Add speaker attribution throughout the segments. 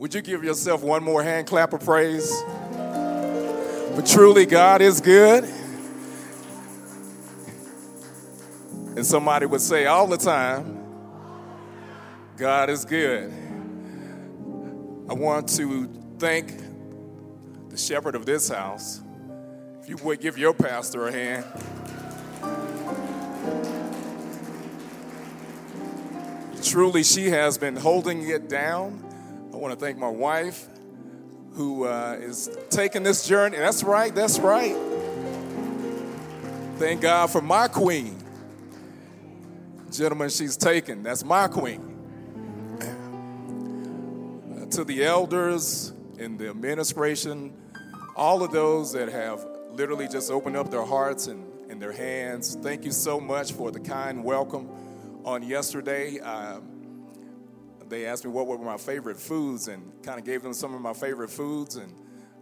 Speaker 1: Would you give yourself one more hand clap of praise? But truly, God is good. And somebody would say all the time, God is good. I want to thank the shepherd of this house. If you would give your pastor a hand. Truly, she has been holding it down. I want to thank my wife who uh, is taking this journey. That's right, that's right. Thank God for my queen. Gentlemen, she's taken. That's my queen. Uh, to the elders in the administration, all of those that have literally just opened up their hearts and, and their hands, thank you so much for the kind welcome on yesterday. Um, they asked me what were my favorite foods and kind of gave them some of my favorite foods. And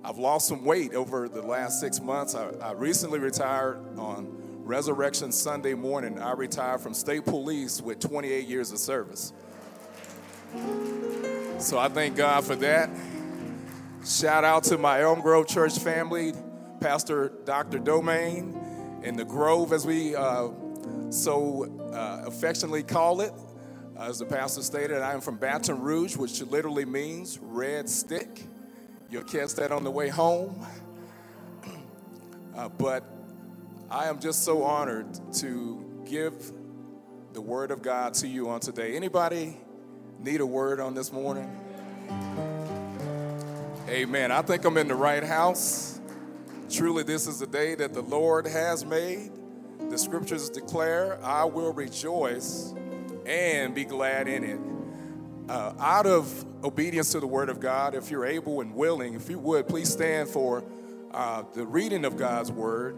Speaker 1: I've lost some weight over the last six months. I, I recently retired on Resurrection Sunday morning. I retired from state police with 28 years of service. So I thank God for that. Shout out to my Elm Grove Church family, Pastor Dr. Domain, and the Grove, as we uh, so uh, affectionately call it. Uh, as the pastor stated, I am from Baton Rouge, which literally means red stick. You'll catch that on the way home. Uh, but I am just so honored to give the word of God to you on today. Anybody need a word on this morning? Amen. I think I'm in the right house. Truly, this is the day that the Lord has made. The scriptures declare, I will rejoice and be glad in it. Uh, out of obedience to the word of God, if you're able and willing, if you would, please stand for uh, the reading of God's word.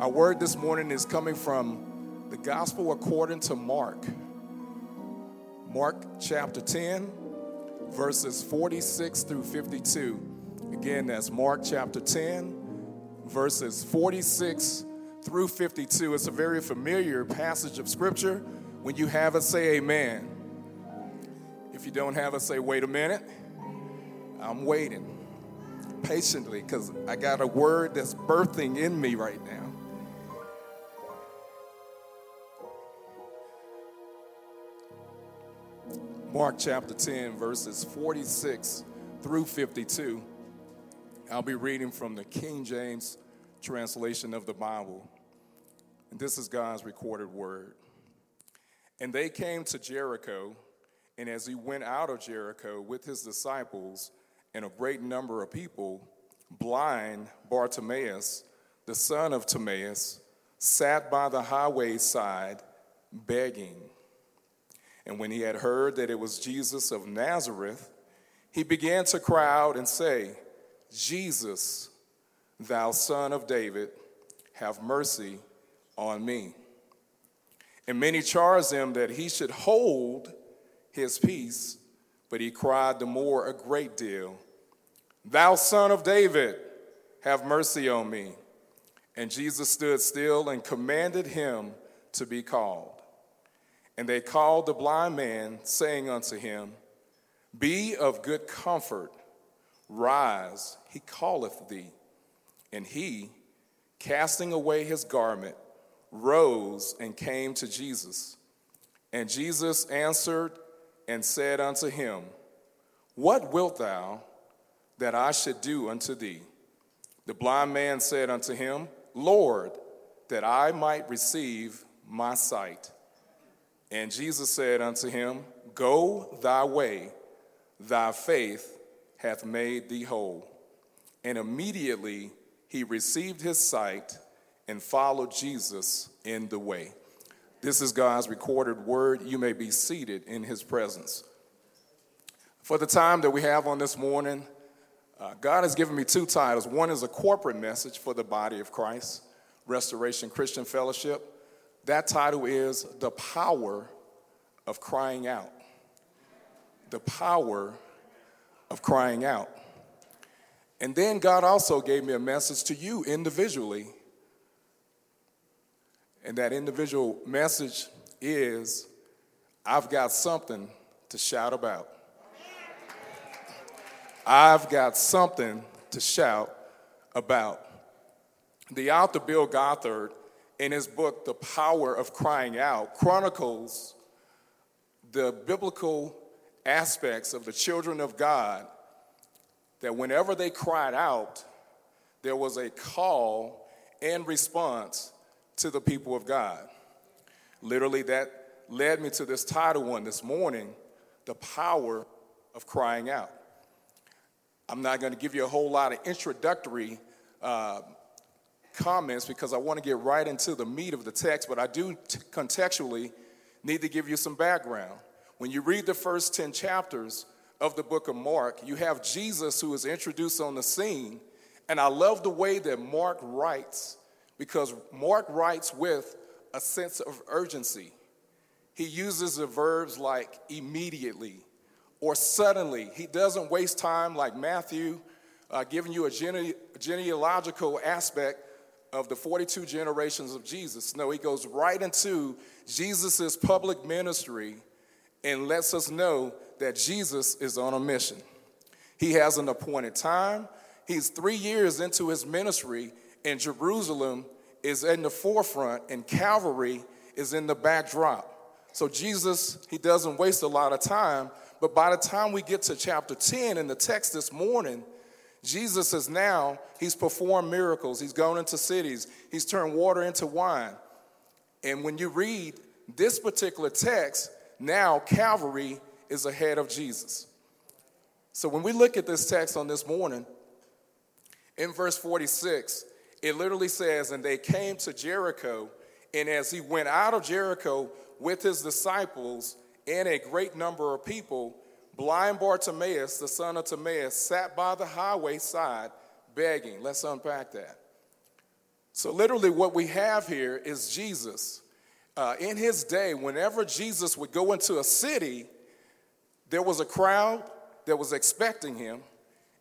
Speaker 1: Our word this morning is coming from the gospel according to Mark. Mark chapter 10, verses 46 through 52. Again, that's Mark chapter 10, verses 46 through 52. It's a very familiar passage of scripture. When you have it, say amen. If you don't have it, say, wait a minute. I'm waiting patiently because I got a word that's birthing in me right now. Mark chapter 10, verses 46 through 52. I'll be reading from the King James translation of the Bible. And this is God's recorded word. And they came to Jericho, and as he went out of Jericho with his disciples and a great number of people, blind Bartimaeus, the son of Timaeus, sat by the highway side begging. And when he had heard that it was Jesus of Nazareth, he began to cry out and say, Jesus, thou son of David, have mercy on me. And many charged him that he should hold his peace, but he cried the more a great deal, Thou son of David, have mercy on me. And Jesus stood still and commanded him to be called. And they called the blind man, saying unto him, Be of good comfort, rise, he calleth thee. And he, casting away his garment, rose and came to Jesus. And Jesus answered and said unto him, What wilt thou that I should do unto thee? The blind man said unto him, Lord, that I might receive my sight. And Jesus said unto him, Go thy way, thy faith hath made thee whole. And immediately he received his sight and follow Jesus in the way. This is God's recorded word. You may be seated in his presence. For the time that we have on this morning, uh, God has given me two titles. One is a corporate message for the body of Christ, Restoration Christian Fellowship. That title is The Power of Crying Out. The Power of Crying Out. And then God also gave me a message to you individually and that individual message is I've got something to shout about. I've got something to shout about. The author Bill Gothard, in his book, The Power of Crying Out, chronicles the biblical aspects of the children of God that whenever they cried out, there was a call and response to the people of God. Literally, that led me to this title one this morning The Power of Crying Out. I'm not going to give you a whole lot of introductory uh, comments because I want to get right into the meat of the text, but I do t- contextually need to give you some background. When you read the first 10 chapters of the book of Mark, you have Jesus who is introduced on the scene. And I love the way that Mark writes because Mark writes with a sense of urgency. He uses the verbs like immediately, or suddenly. He doesn't waste time like Matthew, uh, giving you a gene- genealogical aspect of the 42 generations of Jesus. No, he goes right into Jesus' public ministry and lets us know that Jesus is on a mission. He has an appointed time. He's three years into his ministry, and Jerusalem is in the forefront, and Calvary is in the backdrop. So Jesus, he doesn't waste a lot of time but by the time we get to chapter 10 in the text this morning, Jesus is now, he's performed miracles. He's gone into cities. He's turned water into wine. And when you read this particular text, now Calvary is ahead of Jesus. So when we look at this text on this morning, in verse 46, it literally says, And they came to Jericho, and as he went out of Jericho with his disciples, and a great number of people, blind Bartimaeus, the son of Timaeus, sat by the highway side begging. Let's unpack that. So, literally, what we have here is Jesus. Uh, in his day, whenever Jesus would go into a city, there was a crowd that was expecting him.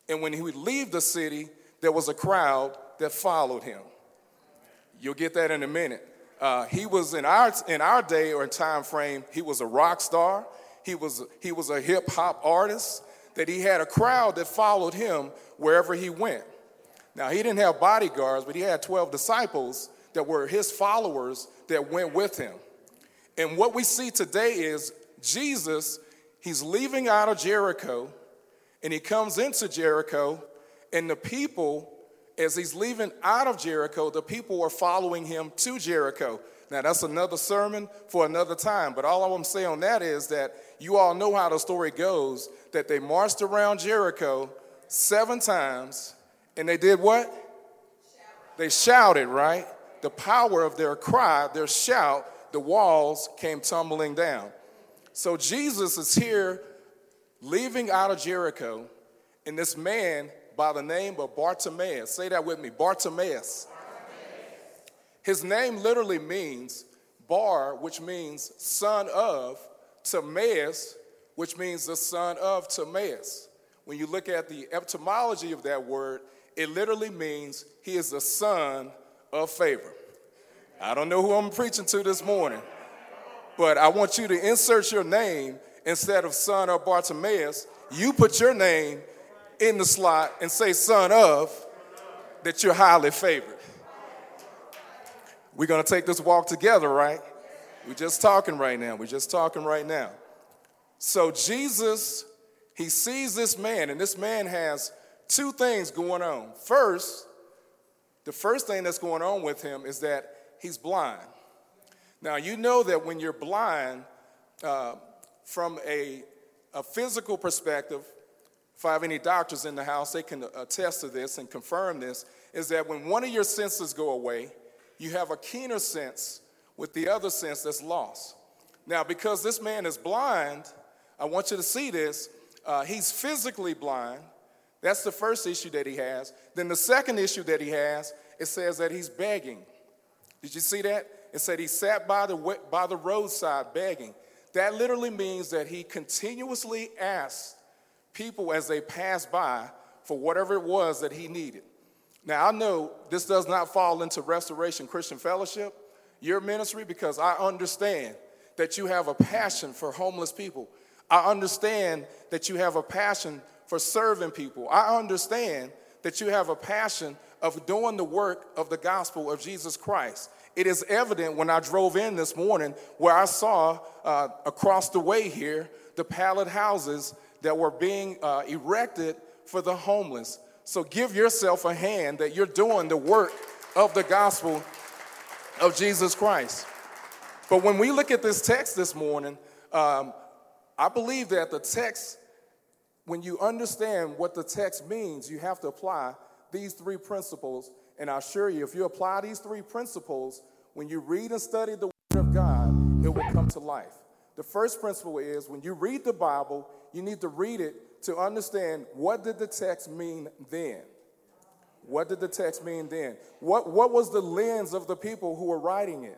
Speaker 1: And when he would leave the city, there was a crowd that followed him. You'll get that in a minute. Uh, he was in our in our day or time frame. He was a rock star. He was he was a hip hop artist. That he had a crowd that followed him wherever he went. Now he didn't have bodyguards, but he had twelve disciples that were his followers that went with him. And what we see today is Jesus. He's leaving out of Jericho, and he comes into Jericho, and the people as he's leaving out of Jericho, the people were following him to Jericho. Now, that's another sermon for another time, but all I'm saying on that is that you all know how the story goes that they marched around Jericho seven times, and they did what? They shouted, right? The power of their cry, their shout, the walls came tumbling down. So Jesus is here leaving out of Jericho, and this man by the name of Bartimaeus. Say that with me Bartimaeus. Bartimaeus. His name literally means Bar, which means son of, Timaeus, which means the son of Timaeus. When you look at the etymology of that word, it literally means he is the son of favor. I don't know who I'm preaching to this morning, but I want you to insert your name instead of son of Bartimaeus. You put your name in the slot and say son of, that you're highly favored. We're going to take this walk together, right? We're just talking right now. We're just talking right now. So Jesus, he sees this man, and this man has two things going on. First, the first thing that's going on with him is that he's blind. Now, you know that when you're blind, uh, from a, a physical perspective, if I have any doctors in the house, they can attest to this and confirm this, is that when one of your senses go away, you have a keener sense with the other sense that's lost. Now, because this man is blind, I want you to see this. Uh, he's physically blind. That's the first issue that he has. Then the second issue that he has, it says that he's begging. Did you see that? It said he sat by the, by the roadside begging. That literally means that he continuously asked people as they passed by for whatever it was that he needed. Now, I know this does not fall into Restoration Christian Fellowship, your ministry, because I understand that you have a passion for homeless people. I understand that you have a passion for serving people. I understand that you have a passion of doing the work of the gospel of Jesus Christ. It is evident when I drove in this morning where I saw uh, across the way here the pallet houses that were being uh, erected for the homeless. So give yourself a hand that you're doing the work of the gospel of Jesus Christ. But when we look at this text this morning, um, I believe that the text, when you understand what the text means, you have to apply these three principles. And I assure you, if you apply these three principles, when you read and study the Word of God, it will come to life. The first principle is when you read the Bible, you need to read it to understand what did the text mean then. What did the text mean then? What, what was the lens of the people who were writing it?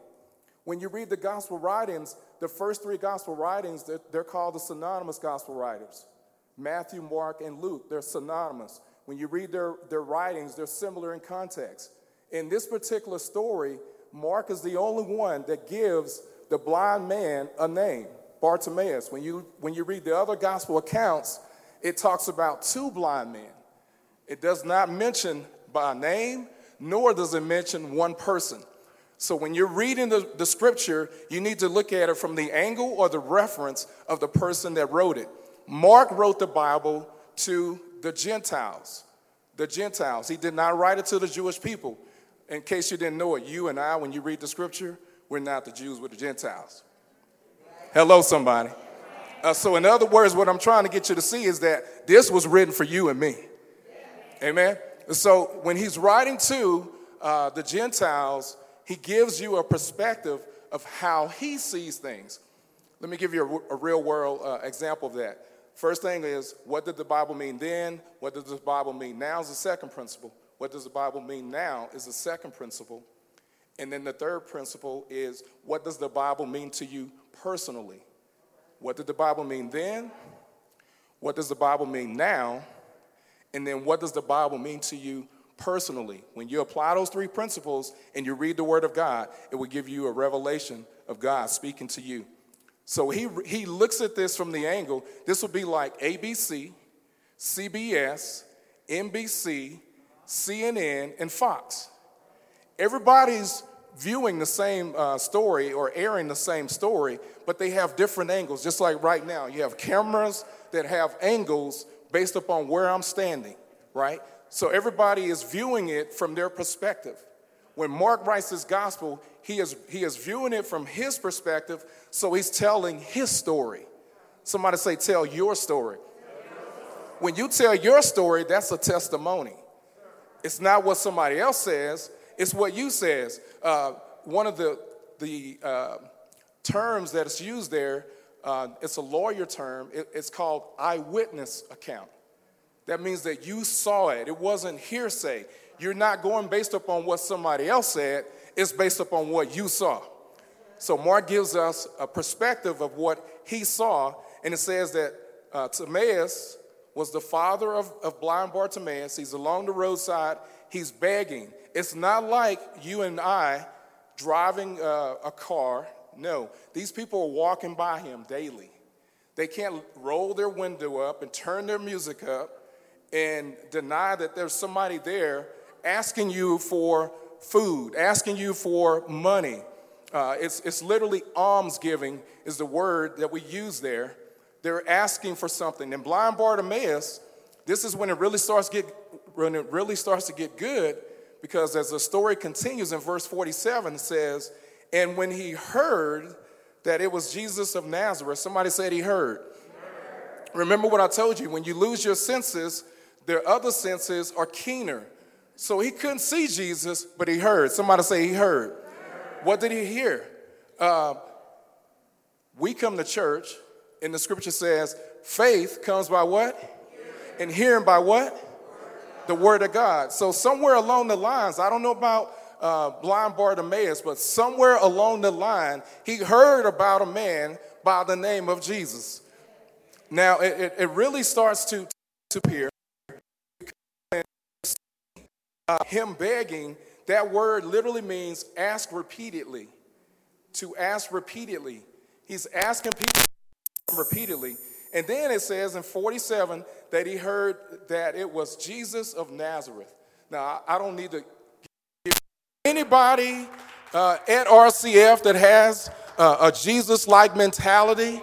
Speaker 1: When you read the gospel writings, the first three gospel writings, they're, they're called the synonymous gospel writers Matthew, Mark, and Luke. They're synonymous. When you read their, their writings, they're similar in context. In this particular story, Mark is the only one that gives the blind man a name, Bartimaeus. When you, when you read the other gospel accounts, it talks about two blind men. It does not mention by name, nor does it mention one person. So when you're reading the, the scripture, you need to look at it from the angle or the reference of the person that wrote it. Mark wrote the Bible to the Gentiles. The Gentiles. He did not write it to the Jewish people. In case you didn't know it, you and I, when you read the scripture, we're not the Jews, we're the Gentiles. Hello, somebody. Uh, so, in other words, what I'm trying to get you to see is that this was written for you and me. Amen. So, when he's writing to uh, the Gentiles, he gives you a perspective of how he sees things. Let me give you a, a real world uh, example of that. First thing is, what did the Bible mean then? What does the Bible mean now? Is the second principle. What does the Bible mean now? Is the second principle. And then the third principle is what does the Bible mean to you personally? What did the Bible mean then? What does the Bible mean now? And then what does the Bible mean to you personally? When you apply those three principles and you read the Word of God, it will give you a revelation of God speaking to you. So he, he looks at this from the angle. This will be like ABC, CBS, NBC, CNN, and Fox. Everybody's viewing the same uh, story or airing the same story, but they have different angles. Just like right now, you have cameras that have angles based upon where I'm standing, right? So everybody is viewing it from their perspective. When Mark writes his gospel, he is, he is viewing it from his perspective, so he's telling his story. Somebody say, Tell your story. When you tell your story, that's a testimony. It's not what somebody else says, it's what you says. Uh, one of the, the uh, terms that is used there, uh, it's a lawyer term, it, it's called eyewitness account. That means that you saw it. It wasn't hearsay. You're not going based upon what somebody else said, it's based upon what you saw. So Mark gives us a perspective of what he saw, and it says that uh, Timaeus was the father of, of blind Bartimaeus. He's along the roadside, he's begging. It's not like you and I driving uh, a car. No, these people are walking by him daily. They can't roll their window up and turn their music up and deny that there's somebody there asking you for food, asking you for money. Uh, it's, it's literally almsgiving, is the word that we use there. They're asking for something. And blind Bartimaeus, this is when it really starts get when it really starts to get good, because as the story continues in verse 47, it says, And when he heard that it was Jesus of Nazareth, somebody said he heard. Remember what I told you when you lose your senses, their other senses are keener. So he couldn't see Jesus, but he heard. Somebody say he heard. What did he hear? Uh, we come to church, and the scripture says, faith comes by what? And hearing by what? The word of God. So somewhere along the lines, I don't know about uh, blind Bartimaeus, but somewhere along the line, he heard about a man by the name of Jesus. Now, it, it, it really starts to, to appear uh, him begging, that word literally means ask repeatedly. To ask repeatedly. He's asking people repeatedly. And then it says in 47 that he heard that it was Jesus of Nazareth. Now, I don't need to give anybody uh, at RCF that has uh, a Jesus like mentality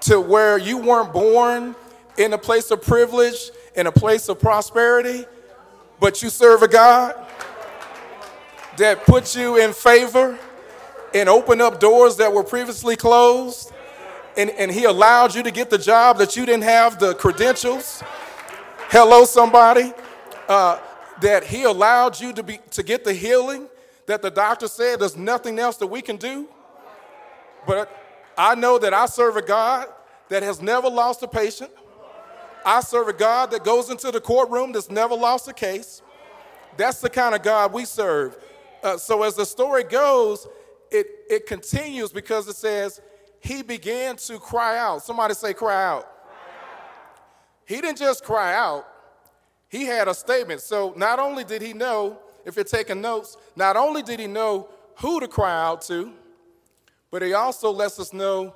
Speaker 1: to where you weren't born in a place of privilege, in a place of prosperity, but you serve a God that put you in favor and opened up doors that were previously closed. And, and he allowed you to get the job that you didn't have the credentials. Hello, somebody. Uh, that he allowed you to, be, to get the healing that the doctor said there's nothing else that we can do. But I know that I serve a God that has never lost a patient. I serve a God that goes into the courtroom that's never lost a case. That's the kind of God we serve. Uh, so as the story goes, it, it continues because it says, he began to cry out. Somebody say, cry out. He didn't just cry out, he had a statement. So not only did he know, if you're taking notes, not only did he know who to cry out to, but he also lets us know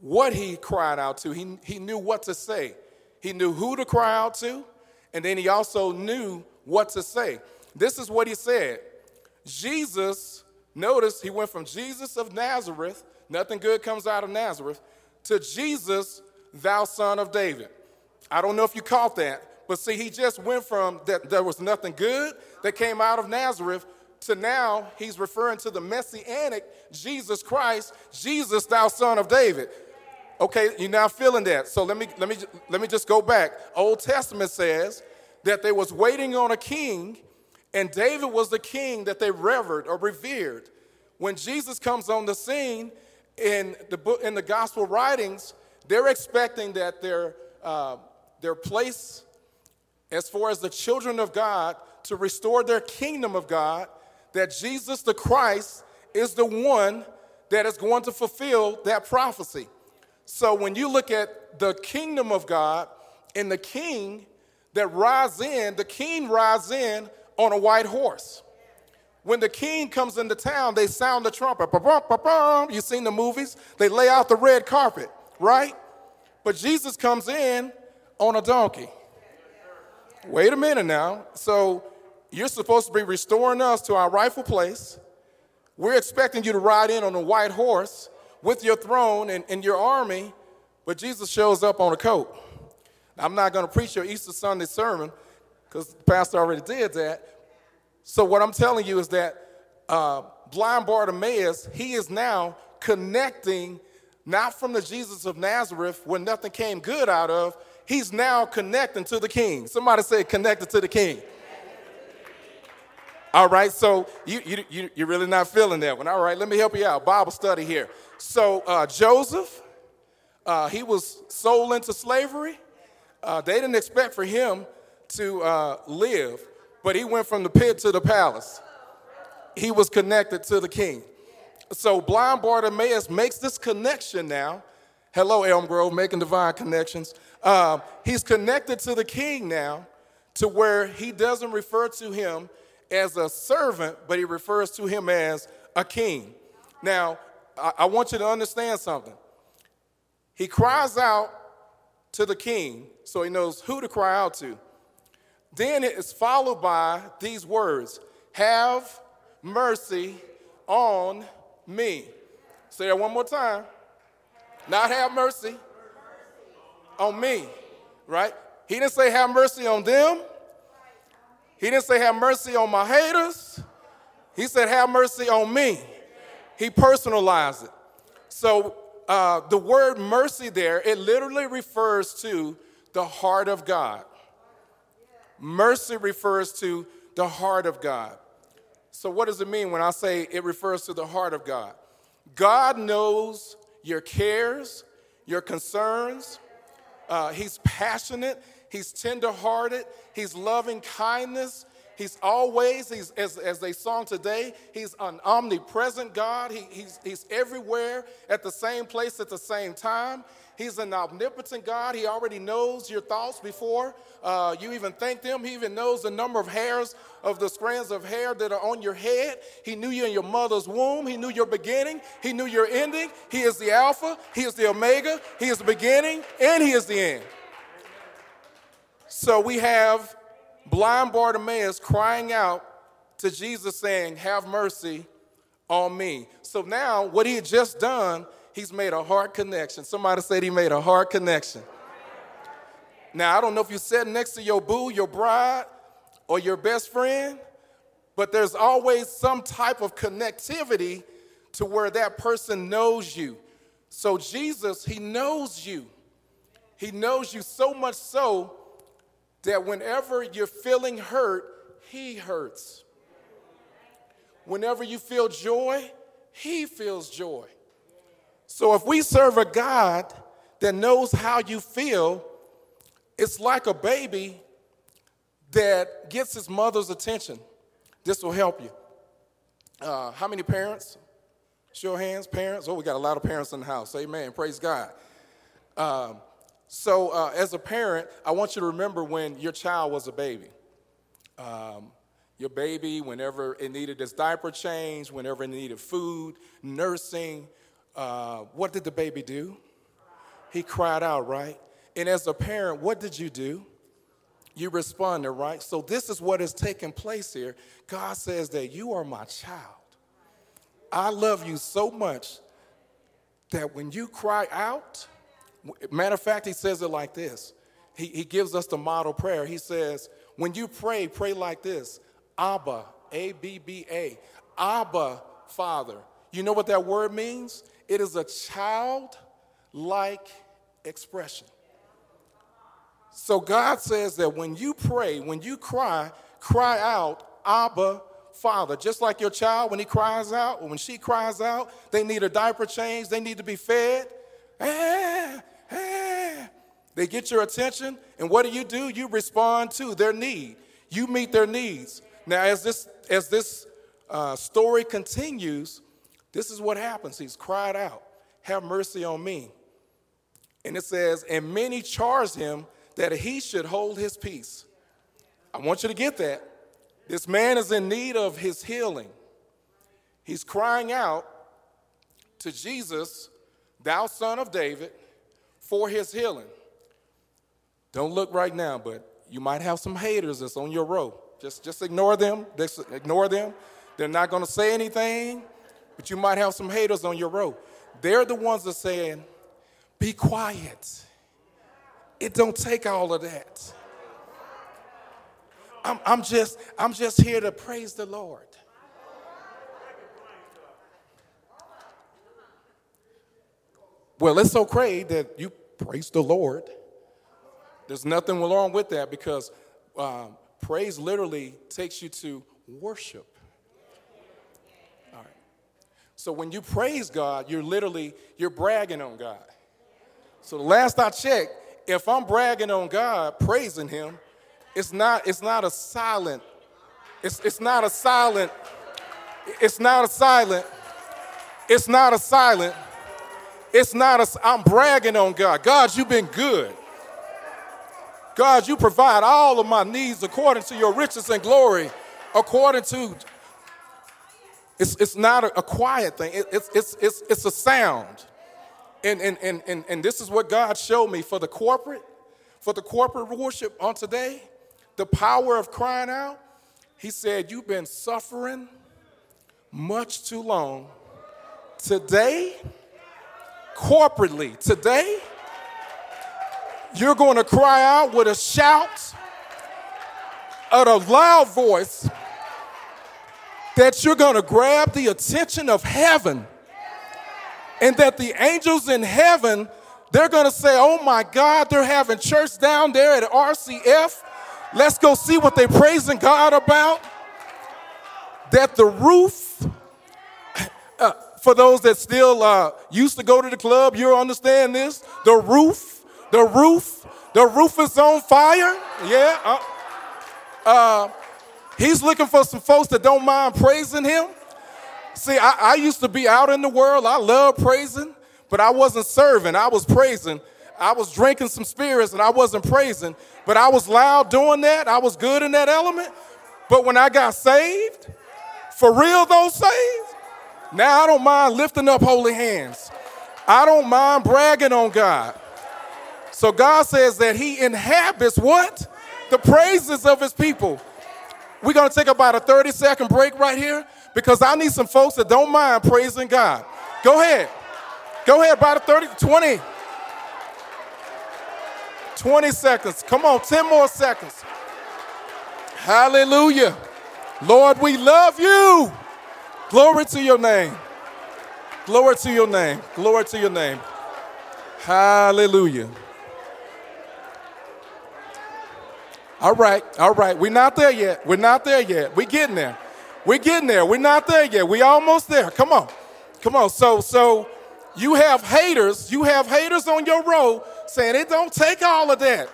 Speaker 1: what he cried out to. He, he knew what to say. He knew who to cry out to, and then he also knew what to say. This is what he said Jesus, notice he went from Jesus of Nazareth, nothing good comes out of Nazareth, to Jesus, thou son of David. I don't know if you caught that, but see, he just went from that there was nothing good that came out of Nazareth to now he's referring to the messianic Jesus Christ, Jesus, thou son of David. Okay, you're now feeling that. So let me let me let me just go back. Old Testament says that they was waiting on a king, and David was the king that they revered or revered. When Jesus comes on the scene in the book in the gospel writings, they're expecting that their uh, their place as far as the children of God to restore their kingdom of God, that Jesus the Christ is the one that is going to fulfill that prophecy. So when you look at the kingdom of God and the king that rides in, the king rides in on a white horse. When the king comes into town, they sound the trumpet. You've seen the movies? They lay out the red carpet, right? But Jesus comes in on a donkey. Wait a minute now. So you're supposed to be restoring us to our rightful place. We're expecting you to ride in on a white horse with your throne and, and your army, but Jesus shows up on a coat. I'm not going to preach your Easter Sunday sermon because the pastor already did that. So, what I'm telling you is that uh, blind Bartimaeus, he is now connecting not from the Jesus of Nazareth where nothing came good out of, he's now connecting to the king. Somebody say, connected to the king. All right, so you, you, you, you're really not feeling that one. All right, let me help you out. Bible study here. So uh, Joseph, uh, he was sold into slavery. Uh, they didn't expect for him to uh, live, but he went from the pit to the palace. He was connected to the king. So blind Bartimaeus makes this connection now. Hello, Elm Grove, making divine connections. Um, he's connected to the king now to where he doesn't refer to him as a servant, but he refers to him as a king. Now, I, I want you to understand something. He cries out to the king so he knows who to cry out to. Then it is followed by these words Have mercy on me. Say that one more time. Not have mercy on me, right? He didn't say have mercy on them. He didn't say have mercy on my haters. He said have mercy on me. He personalized it. So uh, the word mercy there, it literally refers to the heart of God. Mercy refers to the heart of God. So, what does it mean when I say it refers to the heart of God? God knows your cares, your concerns. Uh, he's passionate, He's tenderhearted, He's loving kindness, He's always, he's, as, as they sung today, he's an omnipresent God. He, he's, he's everywhere at the same place at the same time. He's an omnipotent God. He already knows your thoughts before uh, you even think them. He even knows the number of hairs of the strands of hair that are on your head. He knew you in your mother's womb. He knew your beginning. He knew your ending. He is the Alpha. He is the Omega. He is the beginning and He is the end. So we have blind Bartimaeus crying out to Jesus, saying, Have mercy on me. So now, what he had just done he's made a heart connection. Somebody said he made a heart connection. Now, I don't know if you're sitting next to your boo, your bride, or your best friend, but there's always some type of connectivity to where that person knows you. So, Jesus, he knows you. He knows you so much so that whenever you're feeling hurt, he hurts. Whenever you feel joy, he feels joy. So if we serve a God that knows how you feel, it's like a baby that gets his mother's attention. This will help you. Uh, how many parents? Show of hands, parents. Oh, we got a lot of parents in the house. Amen. Praise God. Um, so, uh, as a parent, I want you to remember when your child was a baby. Um, your baby, whenever it needed its diaper change, whenever it needed food, nursing, uh, what did the baby do? He cried out, right? And as a parent, what did you do? You responded, right? So this is what is taking place here. God says that you are my child. I love you so much that when you cry out, matter of fact, he says it like this. He, he gives us the model prayer. He says, when you pray, pray like this Abba, A B B A, Abba, Father. You know what that word means? It is a child-like expression. So God says that when you pray, when you cry, cry out, Abba, Father. Just like your child, when he cries out, or when she cries out, they need a diaper change, they need to be fed. Ah, ah. They get your attention, and what do you do? You respond to their need. You meet their needs. Now, as this as this uh, story continues, this is what happens. He's cried out, Have mercy on me. And it says, And many charged him that he should hold his peace. I want you to get that. This man is in need of his healing. He's crying out to Jesus, Thou son of David, for his healing. Don't look right now, but you might have some haters that's on your row. Just, just ignore them. Just ignore them. They're not going to say anything but you might have some haters on your road. They're the ones that saying, be quiet. It don't take all of that. I'm, I'm, just, I'm just here to praise the Lord. Well, it's okay that you praise the Lord. There's nothing wrong with that because um, praise literally takes you to worship. So when you praise God, you're literally you're bragging on God. So the last I checked, if I'm bragging on God, praising him, it's not it's not a silent it's it's not a silent it's not a silent it's not a silent it's not a I'm bragging on God. God, you've been good. God, you provide all of my needs according to your riches and glory, according to it's, it's not a, a quiet thing, it, it's, it's, it's, it's a sound. And, and, and, and, and this is what God showed me for the corporate, for the corporate worship on today, the power of crying out. He said, You've been suffering much too long. Today, corporately, today, you're going to cry out with a shout, at a loud voice that you're going to grab the attention of heaven and that the angels in heaven they're going to say oh my god they're having church down there at rcf let's go see what they're praising god about. That the roof uh, for those that still uh, used to go to the club you understand this? The roof the roof the roof is on fire. Yeah uh, uh He's looking for some folks that don't mind praising him. See, I, I, used to be out in the world. I love praising, but I wasn't serving. I was praising. I was drinking some spirits and I wasn't praising, but I was loud doing that. I was good in that element. But when I got saved, for real, those saved, now I don't mind lifting up holy hands. I don't mind bragging on God. So God says that He inhabits what? The praises of His people. We're going to take about a 30 second break right here because I need some folks that don't mind praising God. Go ahead. Go ahead, about a 30, 20. 20 seconds. Come on, 10 more seconds. Hallelujah. Lord, we love you. Glory to your name. Glory to your name. Glory to your name. Hallelujah. All right, all right. We're not there yet. We're not there yet. We're getting there. We're getting there. We're not there yet. We're almost there. Come on. Come on. So, so you have haters, you have haters on your road saying it don't take all of that.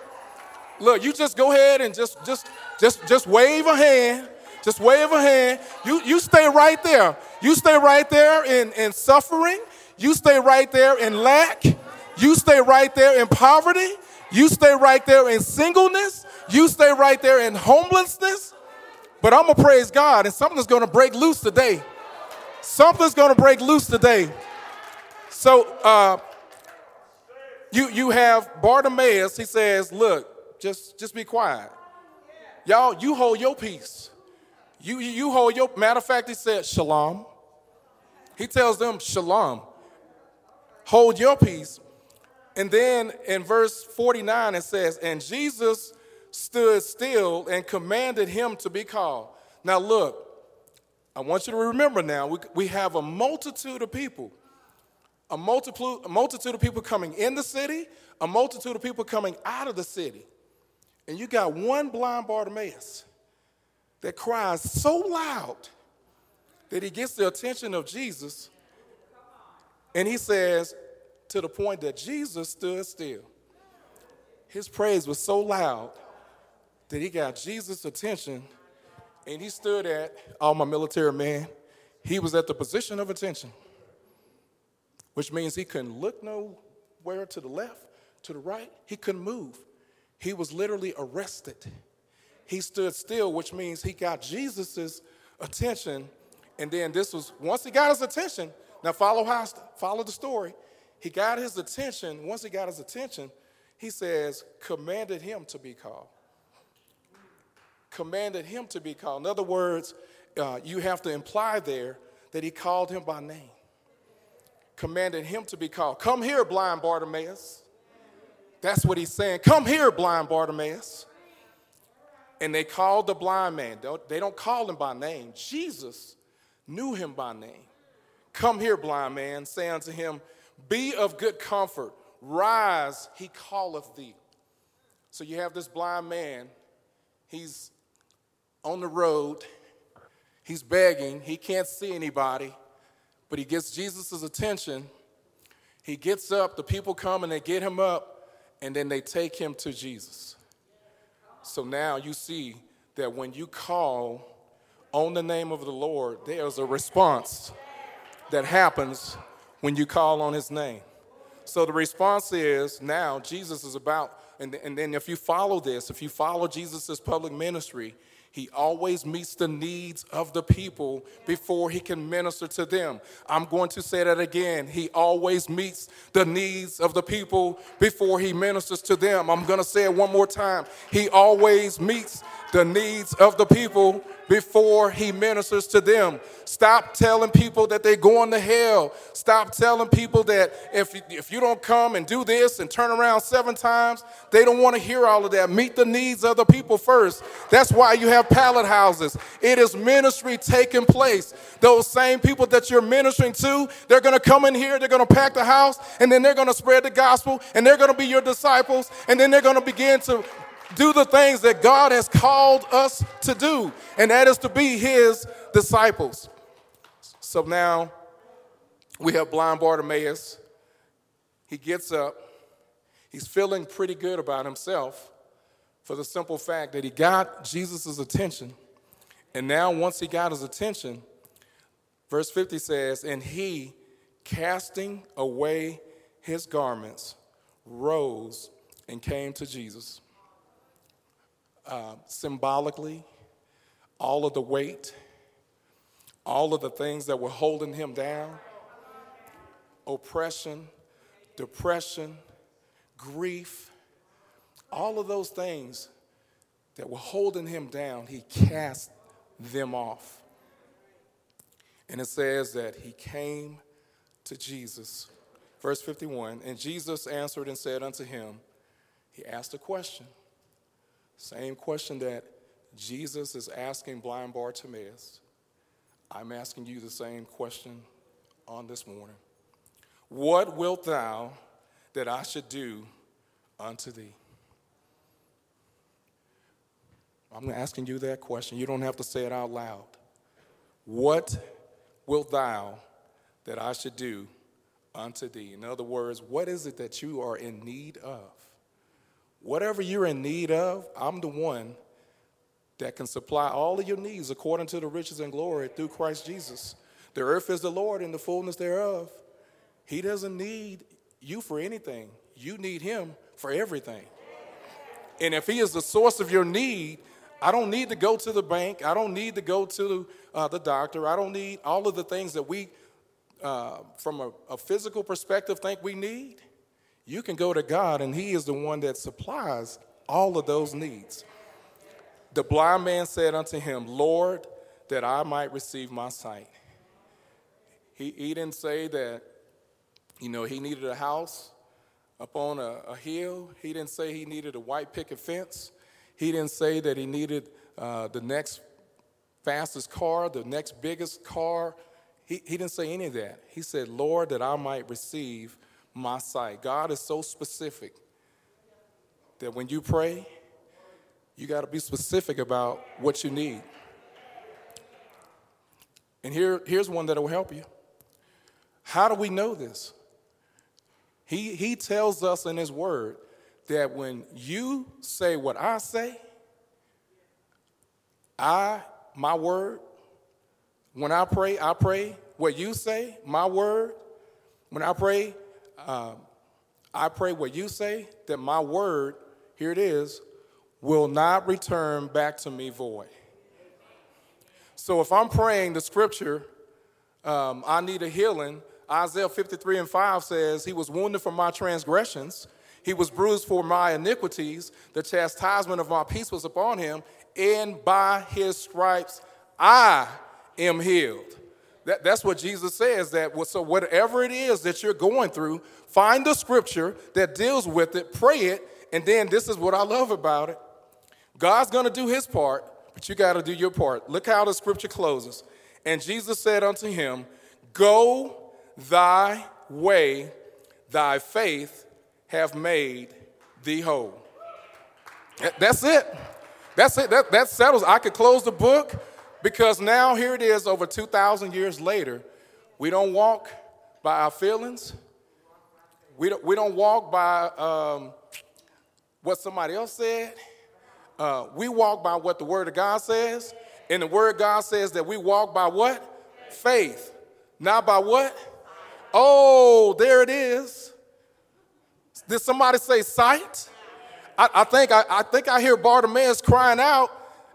Speaker 1: Look, you just go ahead and just just just just wave a hand. Just wave a hand. You you stay right there. You stay right there in, in suffering. You stay right there in lack. You stay right there in poverty. You stay right there in singleness. You stay right there in homelessness. But I'm going to praise God, and something's going to break loose today. Something's going to break loose today. So uh, you, you have Bartimaeus, he says, Look, just, just be quiet. Y'all, you hold your peace. You, you hold your, matter of fact, he said, Shalom. He tells them, Shalom. Hold your peace. And then in verse 49, it says, And Jesus stood still and commanded him to be called. Now, look, I want you to remember now, we, we have a multitude of people, a multitude, a multitude of people coming in the city, a multitude of people coming out of the city. And you got one blind Bartimaeus that cries so loud that he gets the attention of Jesus. And he says, to the point that Jesus stood still. His praise was so loud that he got Jesus' attention and he stood at, all my military man, he was at the position of attention, which means he couldn't look nowhere to the left, to the right, he couldn't move. He was literally arrested. He stood still, which means he got Jesus' attention. And then this was, once he got his attention, now follow how, follow the story. He got his attention. Once he got his attention, he says, commanded him to be called commanded him to be called. In other words, uh, you have to imply there that he called him by name. Commanded him to be called. Come here, blind Bartimaeus. That's what he's saying. Come here, blind Bartimaeus. And they called the blind man. They don't call him by name. Jesus knew him by name. Come here, blind man, say unto him, Be of good comfort. Rise, he calleth thee. So you have this blind man. He's on the road. He's begging. He can't see anybody, but he gets Jesus' attention. He gets up. The people come and they get him up, and then they take him to Jesus. So now you see that when you call on the name of the Lord, there's a response that happens when you call on his name. So the response is now Jesus is about, and, and then if you follow this, if you follow Jesus' public ministry, he always meets the needs of the people before he can minister to them. I'm going to say that again. He always meets the needs of the people before he ministers to them. I'm going to say it one more time. He always meets the needs of the people before he ministers to them. Stop telling people that they're going to hell. Stop telling people that if, if you don't come and do this and turn around seven times, they don't want to hear all of that. Meet the needs of the people first. That's why you have pallet houses. It is ministry taking place. Those same people that you're ministering to, they're going to come in here, they're going to pack the house, and then they're going to spread the gospel, and they're going to be your disciples, and then they're going to begin to do the things that God has called us to do, and that is to be His disciples. So now we have blind Bartimaeus. He gets up, he's feeling pretty good about himself for the simple fact that he got Jesus' attention. And now, once he got his attention, verse 50 says, And he, casting away his garments, rose, and came to Jesus. Uh, symbolically, all of the weight, all of the things that were holding him down oppression, depression, grief, all of those things that were holding him down, he cast them off. And it says that he came to Jesus. Verse 51 And Jesus answered and said unto him, He asked a question. Same question that Jesus is asking blind Bartimaeus. I'm asking you the same question on this morning. What wilt thou that I should do unto thee? I'm asking you that question. You don't have to say it out loud. What wilt thou that I should do unto thee? In other words, what is it that you are in need of? Whatever you're in need of, I'm the one that can supply all of your needs according to the riches and glory through Christ Jesus. The earth is the Lord and the fullness thereof. He doesn't need you for anything, you need Him for everything. And if He is the source of your need, I don't need to go to the bank. I don't need to go to uh, the doctor. I don't need all of the things that we, uh, from a, a physical perspective, think we need. You can go to God, and He is the one that supplies all of those needs. The blind man said unto him, Lord, that I might receive my sight. He, he didn't say that you know, he needed a house up on a, a hill. He didn't say he needed a white picket fence. He didn't say that he needed uh, the next fastest car, the next biggest car. He, he didn't say any of that. He said, Lord, that I might receive my sight. God is so specific that when you pray, you got to be specific about what you need. And here, here's one that will help you. How do we know this? He, he tells us in His Word that when you say what I say, I, my word, when I pray, I pray what you say, my word. When I pray, uh, I pray what you say, that my word, here it is, will not return back to me void. So if I'm praying the scripture, um, I need a healing, Isaiah 53 and 5 says, He was wounded for my transgressions, He was bruised for my iniquities, the chastisement of my peace was upon Him, and by His stripes I am healed. That, that's what Jesus says. That so whatever it is that you're going through, find the scripture that deals with it, pray it, and then this is what I love about it. God's going to do His part, but you got to do your part. Look how the scripture closes. And Jesus said unto him, Go thy way, thy faith have made thee whole. That's it. That's it. That, that settles. I could close the book because now here it is over 2,000 years later. We don't walk by our feelings. We don't, we don't walk by um, what somebody else said. Uh, we walk by what the Word of God says. And the Word of God says that we walk by what? Faith. Not by what? Oh, there it is. Did somebody say sight? I, I think I, I, think I hear Bartimaeus crying out,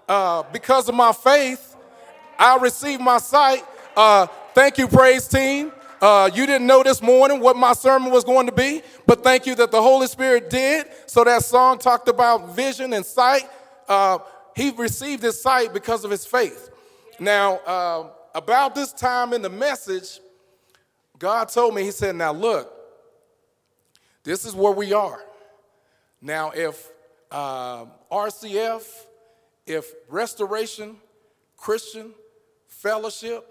Speaker 1: uh, because of my faith, I received my sight. Uh, thank you, praise team. Uh, you didn't know this morning what my sermon was going to be, but thank you that the Holy Spirit did. So that song talked about vision and sight. Uh, he received his sight because of his faith. Now, uh, about this time in the message, God told me, He said, Now look, this is where we are. Now, if uh, RCF, if Restoration Christian Fellowship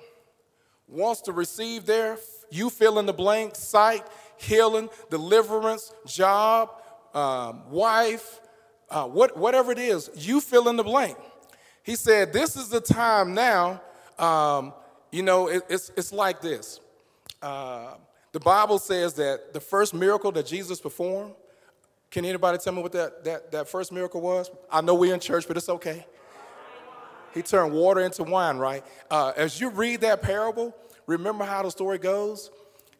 Speaker 1: wants to receive their, you fill in the blank, sight, healing, deliverance, job, um, wife, uh, what, whatever it is, you fill in the blank. He said, This is the time now. Um, you know, it, it's, it's like this. Uh, the Bible says that the first miracle that Jesus performed, can anybody tell me what that, that, that first miracle was? I know we're in church, but it's okay. He turned water into wine, right? Uh, as you read that parable, remember how the story goes?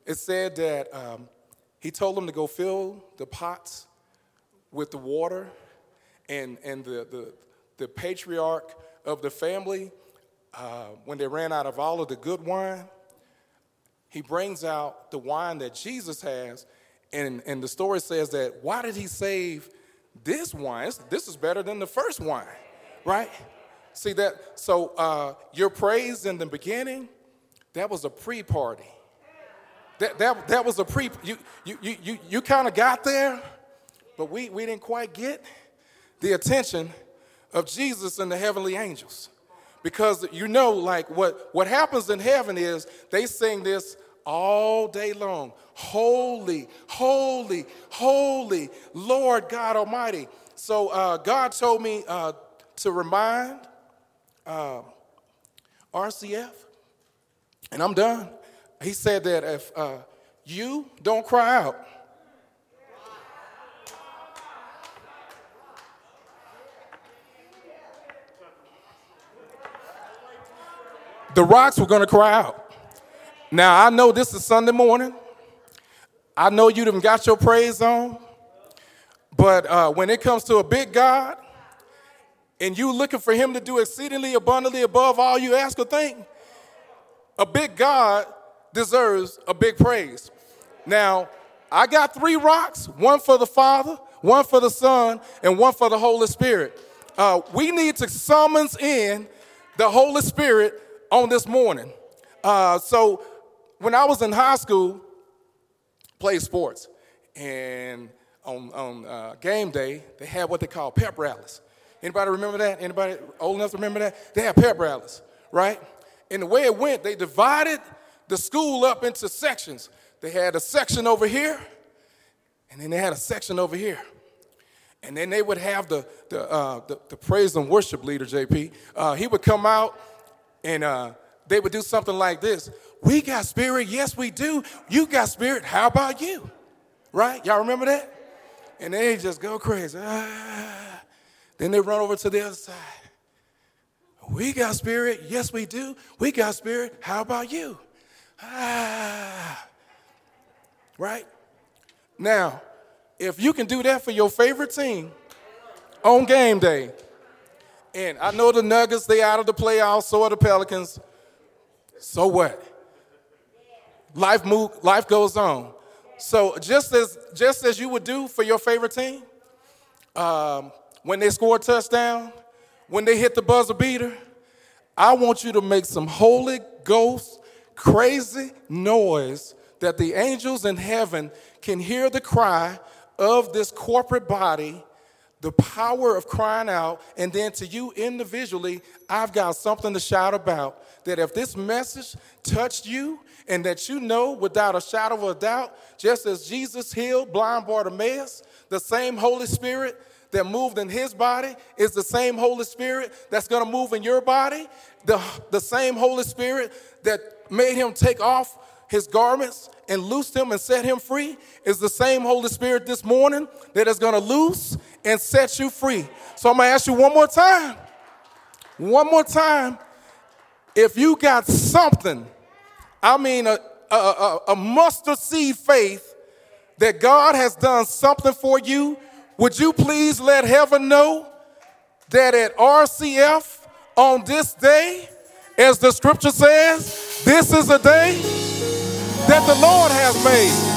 Speaker 1: It said that um, he told them to go fill the pots with the water, and, and the, the, the patriarch of the family, uh, when they ran out of all of the good wine, he brings out the wine that Jesus has, and, and the story says that why did he save this wine? This is better than the first wine, right? See that? So uh, your praise in the beginning, that was a pre-party. That, that, that was a pre, you, you, you, you, you kind of got there, but we, we didn't quite get the attention of Jesus and the heavenly angels. Because you know, like what, what happens in heaven is they sing this all day long Holy, holy, holy, Lord God Almighty. So uh, God told me uh, to remind uh, RCF, and I'm done. He said that if uh, you don't cry out, the rocks were going to cry out. Now, I know this is Sunday morning. I know you have got your praise on. But uh, when it comes to a big God and you looking for him to do exceedingly abundantly above all you ask or think, a big God deserves a big praise. Now, I got three rocks one for the Father, one for the Son, and one for the Holy Spirit. Uh, we need to summons in the Holy Spirit on this morning. Uh, so when I was in high school, played sports, and on, on uh, game day, they had what they call pep rallies. Anybody remember that? Anybody old enough to remember that? They had pep rallies, right? And the way it went, they divided the school up into sections. They had a section over here, and then they had a section over here. And then they would have the, the, uh, the, the praise and worship leader, JP. Uh, he would come out and uh, they would do something like this We got spirit, yes, we do. You got spirit, how about you? Right? Y'all remember that? And they just go crazy. Ah. Then they run over to the other side. We got spirit, yes, we do. We got spirit, how about you? Ah. Right? Now, if you can do that for your favorite team on game day, and I know the Nuggets, they out of the playoffs, so are the Pelicans. So what? Life move, life goes on. So just as just as you would do for your favorite team, um, when they score a touchdown, when they hit the buzzer beater, I want you to make some Holy Ghost crazy noise that the angels in heaven can hear the cry of this corporate body the power of crying out, and then to you individually, I've got something to shout about. That if this message touched you, and that you know without a shadow of a doubt, just as Jesus healed blind Bartimaeus, the same Holy Spirit that moved in his body is the same Holy Spirit that's gonna move in your body. The, the same Holy Spirit that made him take off his garments and loosed him and set him free is the same Holy Spirit this morning that is going to loose and set you free. So I'm going to ask you one more time. One more time. If you got something, I mean, a, a, a, a mustard seed faith that God has done something for you, would you please let heaven know that at RCF on this day, as the scripture says, this is a day that the Lord has made.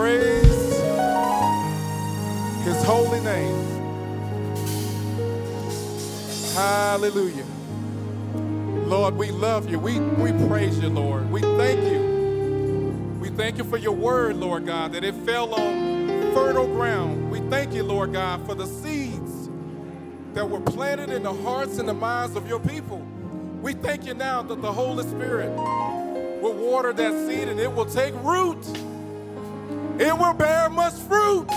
Speaker 1: Praise his holy name. Hallelujah. Lord, we love you. We, we praise you, Lord. We thank you. We thank you for your word, Lord God, that it fell on fertile ground. We thank you, Lord God, for the seeds that were planted in the hearts and the minds of your people. We thank you now that the Holy Spirit will water that seed and it will take root. It will bear much fruit.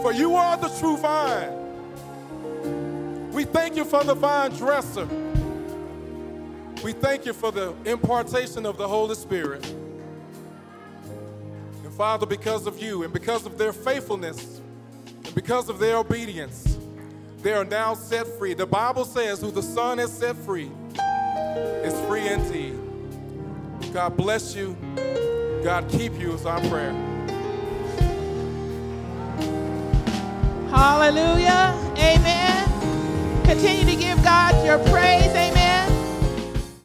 Speaker 1: For you are the true vine. We thank you for the vine dresser. We thank you for the impartation of the Holy Spirit. And Father, because of you and because of their faithfulness and because of their obedience, they are now set free. The Bible says, Who the Son has set free is free indeed. God bless you. God keep you is our prayer.
Speaker 2: Hallelujah. Amen. Continue to give God your praise. Amen.